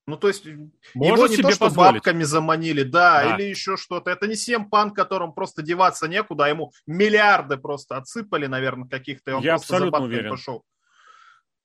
[SPEAKER 1] Ну, то есть, его
[SPEAKER 2] Может
[SPEAKER 1] не
[SPEAKER 2] себе
[SPEAKER 1] то, что
[SPEAKER 2] позволить.
[SPEAKER 1] бабками заманили, да,
[SPEAKER 2] Да.
[SPEAKER 1] или еще что-то. Это не Сем Пан, которому просто деваться некуда, а ему миллиарды просто отсыпали, наверное, каких-то, и он
[SPEAKER 2] Я
[SPEAKER 1] просто за бабками
[SPEAKER 2] уверен.
[SPEAKER 1] пошел.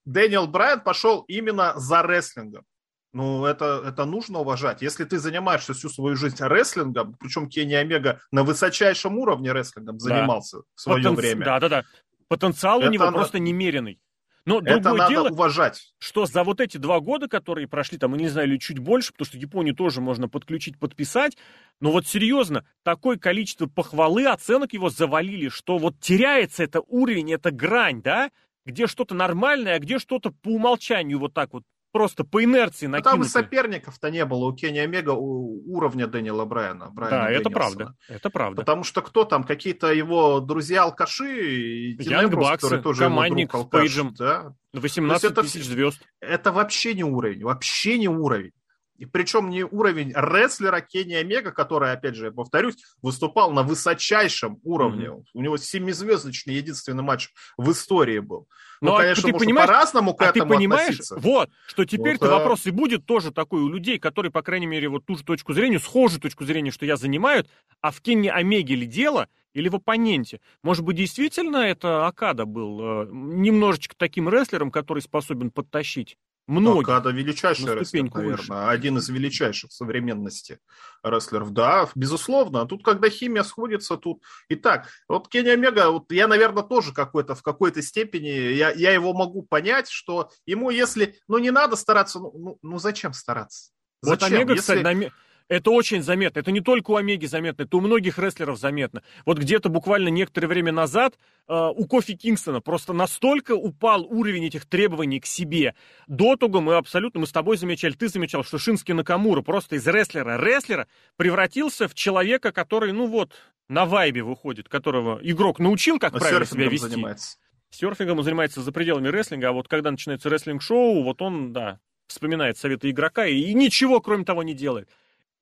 [SPEAKER 1] Дэниел Брайан пошел именно за рестлингом. Ну, это, это нужно уважать. Если ты занимаешься всю свою жизнь рестлингом, причем Кенни Омега на высочайшем уровне рестлингом занимался в свое
[SPEAKER 2] Потенци-
[SPEAKER 1] время,
[SPEAKER 2] Да, да, да. Потенциал у
[SPEAKER 1] Это
[SPEAKER 2] него
[SPEAKER 1] надо-
[SPEAKER 2] просто немеренный. Но
[SPEAKER 1] это
[SPEAKER 2] другое
[SPEAKER 1] надо
[SPEAKER 2] дело,
[SPEAKER 1] уважать.
[SPEAKER 2] что за вот эти два года, которые прошли, там, я не знаю, или чуть больше, потому что Японию тоже можно подключить, подписать, но вот серьезно, такое количество похвалы, оценок его завалили, что вот теряется это уровень, эта грань, да, где что-то нормальное, а где что-то по умолчанию вот так вот, просто по инерции
[SPEAKER 1] Но там и соперников-то не было у Кенни Омега уровня Дэниела Брайана. Брайана
[SPEAKER 2] Да, это
[SPEAKER 1] Дэнилсона.
[SPEAKER 2] правда, это правда.
[SPEAKER 1] Потому что кто там? Какие-то его друзья-алкаши
[SPEAKER 2] Янг
[SPEAKER 1] его
[SPEAKER 2] командник с Пейджем.
[SPEAKER 1] Да?
[SPEAKER 2] 18
[SPEAKER 1] это
[SPEAKER 2] тысяч звезд.
[SPEAKER 1] Это вообще не уровень, вообще не уровень. И причем не уровень рестлера Кенни Омега, который, опять же, я повторюсь, выступал на высочайшем уровне. У него семизвездочный единственный матч в истории был. Ну,
[SPEAKER 2] Ну, а
[SPEAKER 1] конечно,
[SPEAKER 2] ты понимаешь-
[SPEAKER 1] по-разному к
[SPEAKER 2] А ты
[SPEAKER 1] этому
[SPEAKER 2] понимаешь,
[SPEAKER 1] относиться.
[SPEAKER 2] вот, что теперь-то
[SPEAKER 1] Вот,
[SPEAKER 2] вопрос и будет тоже такой у людей, которые, по крайней мере, вот ту же точку зрения, схожую точку зрения, что я занимают, а в Кенни Омеге ли дело, или в оппоненте. Может быть, действительно это Акада был э, немножечко таким рестлером, который способен подтащить многих.
[SPEAKER 1] Акада величайший рестлер, наверное.
[SPEAKER 2] выше.
[SPEAKER 1] Один из величайших в современности рестлеров. Да, безусловно. А тут, когда химия сходится, тут... Итак, вот Кенни Омега, вот я, наверное, тоже какой-то, в какой-то степени, я, я его могу понять, что ему, если... Ну, не надо стараться, ну, ну, ну зачем стараться?
[SPEAKER 2] Вот
[SPEAKER 1] Зачем?
[SPEAKER 2] Омега,
[SPEAKER 1] Если-
[SPEAKER 2] кстати, на это очень заметно. Это не только у Омеги заметно, это у многих рестлеров заметно. Вот где-то буквально некоторое время назад э, у Кофи Кингстона просто настолько упал уровень этих требований к себе. До того мы абсолютно, мы с тобой замечали, ты замечал, что Шински Накамура просто из рестлера-рестлера превратился в человека, который, ну вот, на вайбе выходит, которого игрок научил, как
[SPEAKER 1] а
[SPEAKER 2] правильно себя вести.
[SPEAKER 1] занимается.
[SPEAKER 2] серфингом он занимается за пределами рестлинга, а вот когда начинается рестлинг-шоу, вот он, да, вспоминает советы игрока и, и ничего, кроме того, не делает.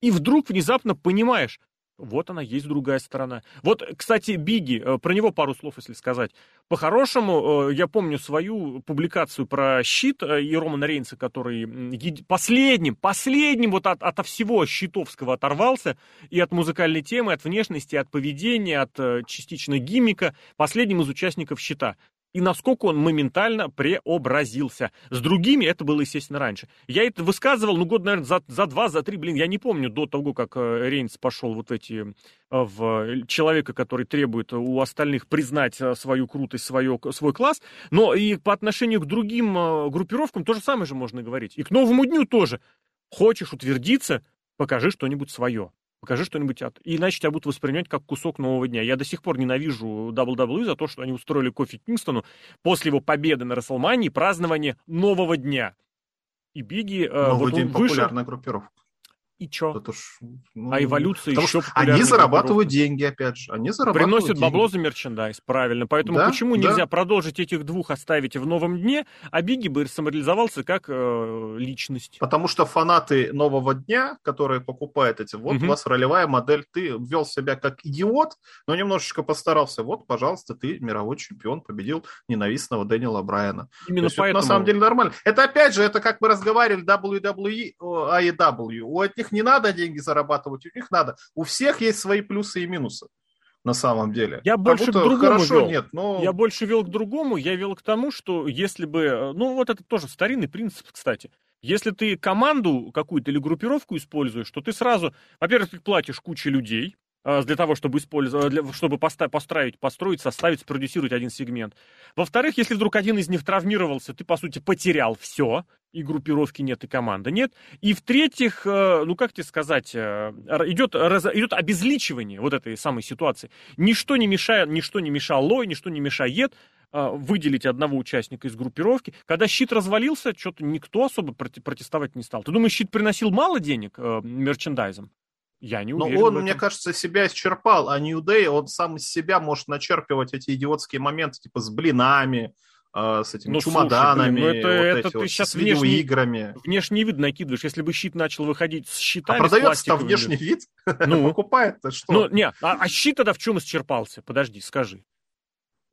[SPEAKER 2] И вдруг внезапно понимаешь, вот она, есть другая сторона. Вот, кстати, Биги, э, про него пару слов, если сказать. По-хорошему, э, я помню свою публикацию про щит э, и Романа Рейнса, который последним, последним вот от, от всего щитовского оторвался, и от музыкальной темы, от внешности, от поведения, от частично гиммика, последним из участников щита и насколько он моментально преобразился. С другими это было, естественно, раньше. Я это высказывал, ну, год, наверное, за, за два, за три, блин, я не помню до того, как э, Рейнс пошел вот эти э, в человека, который требует у остальных признать э, свою крутость, свое, свой класс, но и по отношению к другим группировкам то же самое же можно говорить. И к Новому дню тоже. Хочешь утвердиться, покажи что-нибудь свое. Покажи что-нибудь от... Иначе тебя будут воспринимать как кусок нового дня. Я до сих пор ненавижу WWE за то, что они устроили Кофи Кингстону после его победы на Расселмании празднование нового дня. И Бигги...
[SPEAKER 1] Э, Новый вот день вышел... популярная группировка.
[SPEAKER 2] И чё?
[SPEAKER 1] Это ж,
[SPEAKER 2] ну, а эволюция еще
[SPEAKER 1] Они зарабатывают деньги, опять же. Они зарабатывают
[SPEAKER 2] Приносят деньги. бабло за мерчендайз, правильно. Поэтому да, почему да. нельзя продолжить этих двух оставить в новом дне, а Бигги бы самореализовался как э, личность?
[SPEAKER 1] Потому что фанаты нового дня, которые покупают эти, вот угу. у вас ролевая модель, ты вел себя как идиот, но немножечко постарался. Вот, пожалуйста, ты мировой чемпион, победил ненавистного Дэниела Брайана.
[SPEAKER 2] Именно поэтому...
[SPEAKER 1] на самом деле нормально. Это опять же, это как мы разговаривали WWE, AEW. У этих них не надо деньги зарабатывать, у них надо. У всех есть свои плюсы и минусы на самом деле.
[SPEAKER 2] Я больше к другому хорошо, вел. Нет, но... Я больше вел к другому. Я вел к тому, что если бы... Ну, вот это тоже старинный принцип, кстати. Если ты команду какую-то или группировку используешь, то ты сразу... Во-первых, ты платишь куче людей, для того, чтобы использовать, для, чтобы поставить, построить, построить, составить, спродюсировать один сегмент. Во-вторых, если вдруг один из них травмировался, ты, по сути, потерял все, и группировки нет, и команды нет. И в-третьих, э, ну как тебе сказать, э, идет, идет обезличивание вот этой самой ситуации. Ничто не мешает, ничто не мешало, ничто не мешает э, выделить одного участника из группировки. Когда щит развалился, что-то никто особо протестовать не стал. Ты думаешь, щит приносил мало денег мерчендайзом? Я не уверен.
[SPEAKER 1] Но он, мне кажется, себя исчерпал, а New Day, он сам из себя может начерпывать эти идиотские моменты, типа с блинами, э, с этими ну, чемоданами, слушай, блин, ну это, вот это ты вот, сейчас с внешний, видеоиграми.
[SPEAKER 2] Внешний вид накидываешь. Если бы щит начал выходить с щитами,
[SPEAKER 1] А продается-то внешний вид? Ну, <laughs> покупает-то что?
[SPEAKER 2] Ну, не, а, а щит тогда в чем исчерпался? Подожди, скажи.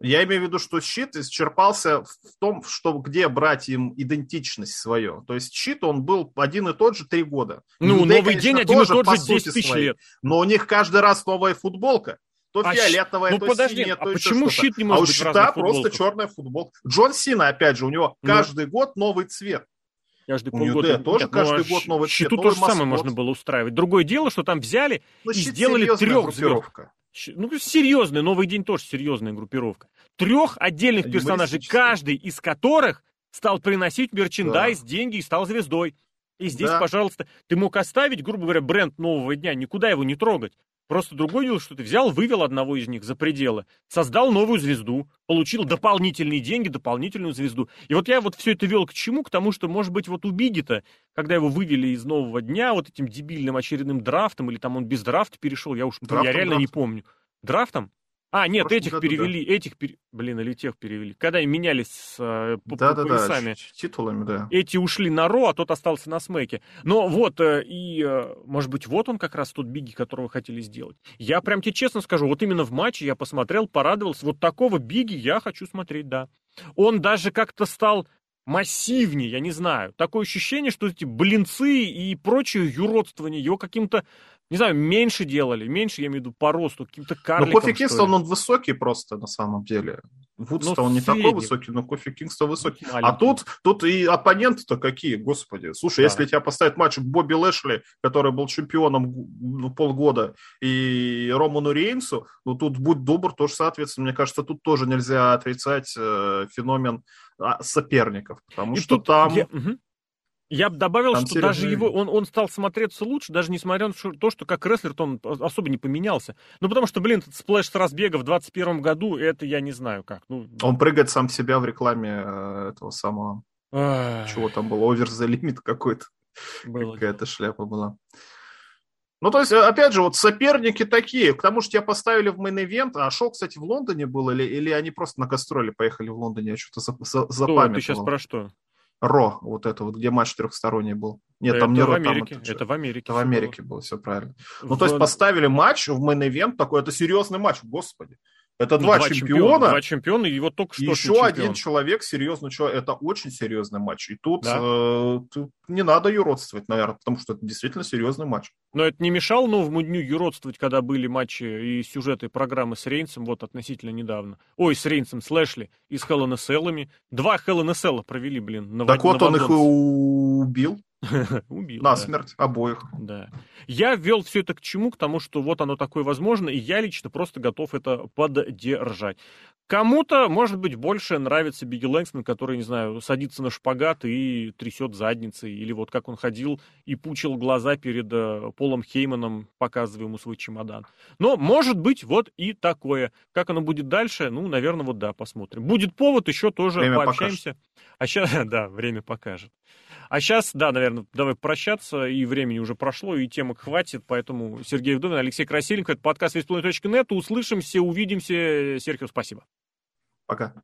[SPEAKER 1] Я имею в виду, что щит исчерпался в том, что где брать им идентичность свою. То есть щит, он был один и тот же три года.
[SPEAKER 2] Ну, Day, новый конечно, день один тоже, и тот же 10 тысяч лет.
[SPEAKER 1] Но у них каждый раз новая футболка. То а фиолетовая, ну, то подожди, синяя,
[SPEAKER 2] а то почему щит не может
[SPEAKER 1] А у
[SPEAKER 2] щита
[SPEAKER 1] просто черная футболка. Джон Сина, опять же, у него ну. каждый год новый цвет.
[SPEAKER 2] Каждый у полгода.
[SPEAKER 1] тоже Нет, каждый ну, год новый
[SPEAKER 2] щиту цвет. Щиту то же самое можно было устраивать. Другое дело, что там взяли ну, и сделали трех звезд. Ну, серьезная, Новый день тоже серьезная группировка. Трех отдельных персонажей, каждый из которых стал приносить мерчендайз, да. деньги и стал звездой. И здесь, да. пожалуйста, ты мог оставить, грубо говоря, бренд нового дня, никуда его не трогать. Просто другое дело, что ты взял, вывел одного из них за пределы, создал новую звезду, получил дополнительные деньги, дополнительную звезду. И вот я вот все это вел к чему? К тому, что, может быть, вот у Биги-то, когда его вывели из нового дня вот этим дебильным очередным драфтом, или там он без драфта перешел, я уж драфтом, я реально драфтом. не помню. Драфтом? А, нет, этих году, перевели, да. этих, пере... блин, или тех перевели. Когда менялись э,
[SPEAKER 1] да, да, поясами. Да, титулами, да.
[SPEAKER 2] Эти ушли на Ро, а тот остался на Смеке. Но вот, э, и, э, может быть, вот он как раз тот Биги, которого хотели сделать. Я прям тебе честно скажу, вот именно в матче я посмотрел, порадовался. Вот такого Биги я хочу смотреть, да. Он даже как-то стал массивнее, я не знаю. Такое ощущение, что эти блинцы и прочее юродствование его каким-то не знаю, меньше делали, меньше, я имею в виду, по росту, каким-то карликом.
[SPEAKER 1] Но Кофи Кингстон, он высокий просто, на самом деле. Вудстон ну, он не такой высокий, но Кофи Кингстон высокий. Маленький. А тут, тут и оппоненты-то какие, господи. Слушай, да. если тебя поставить матч Бобби Лэшли, который был чемпионом ну, полгода, и Роману Рейнсу, ну тут будь добр, тоже соответственно. Мне кажется, тут тоже нельзя отрицать э, феномен а, соперников, потому и что там... Я... Угу.
[SPEAKER 2] Я бы добавил, Там что даже его, он, он стал смотреться лучше, даже несмотря на то, что как рестлер он особо не поменялся. Ну, потому что, блин, этот сплэш с разбега в 21 году, это я не знаю как. Ну...
[SPEAKER 1] Он прыгает сам себя в рекламе э, этого самого... Чего там было? Over the limit какой-то. Какая-то шляпа была. Ну, то есть, опять же, вот соперники такие. К тому же тебя поставили в мейн-эвент. А шоу, кстати, в Лондоне был? Или, или они просто на гастроли поехали в Лондоне? Я что-то запамятовал.
[SPEAKER 2] Ты сейчас про что?
[SPEAKER 1] Raw, вот это вот, где матч трехсторонний был.
[SPEAKER 2] Нет, это там не Raw, в Америке. Там это, это в Америке.
[SPEAKER 1] Это в Америке было. было, все правильно. В... Ну, то есть поставили матч в мейн-эвент такой, это серьезный матч, господи. Это два, два чемпиона. чемпиона.
[SPEAKER 2] Два чемпиона, и вот только что
[SPEAKER 1] Еще один человек серьезный человек. Это очень серьезный матч. И тут, да. э, тут не надо юродствовать, наверное, потому что это действительно серьезный матч.
[SPEAKER 2] Но это не мешало новому дню юродствовать, когда были матчи и сюжеты программы с Рейнсом, вот относительно недавно. Ой, с Рейнсом, с Лэшли и с Hell Два Хелл провели, блин.
[SPEAKER 1] На так вот он их и убил. <laughs>
[SPEAKER 2] Убил.
[SPEAKER 1] На смерть обоих.
[SPEAKER 2] Да. Я ввел все это к чему? К тому, что вот оно такое возможно, и я лично просто готов это поддержать. Кому-то, может быть, больше нравится Бигги Лэнгстон, который, не знаю, садится на шпагат и трясет задницей, или вот как он ходил и пучил глаза перед э, Полом Хейманом, показывая ему свой чемодан. Но, может быть, вот и такое. Как оно будет дальше, ну, наверное, вот да, посмотрим. Будет повод, еще тоже время пообщаемся. Покажет. А сейчас, <laughs> да, время покажет. А сейчас, да, наверное, давай прощаться, и времени уже прошло, и темок хватит, поэтому Сергей Вдовин, Алексей Красильников, это подкаст весьпланет.нет. Услышимся, увидимся. Серхио, спасибо.
[SPEAKER 1] Пока.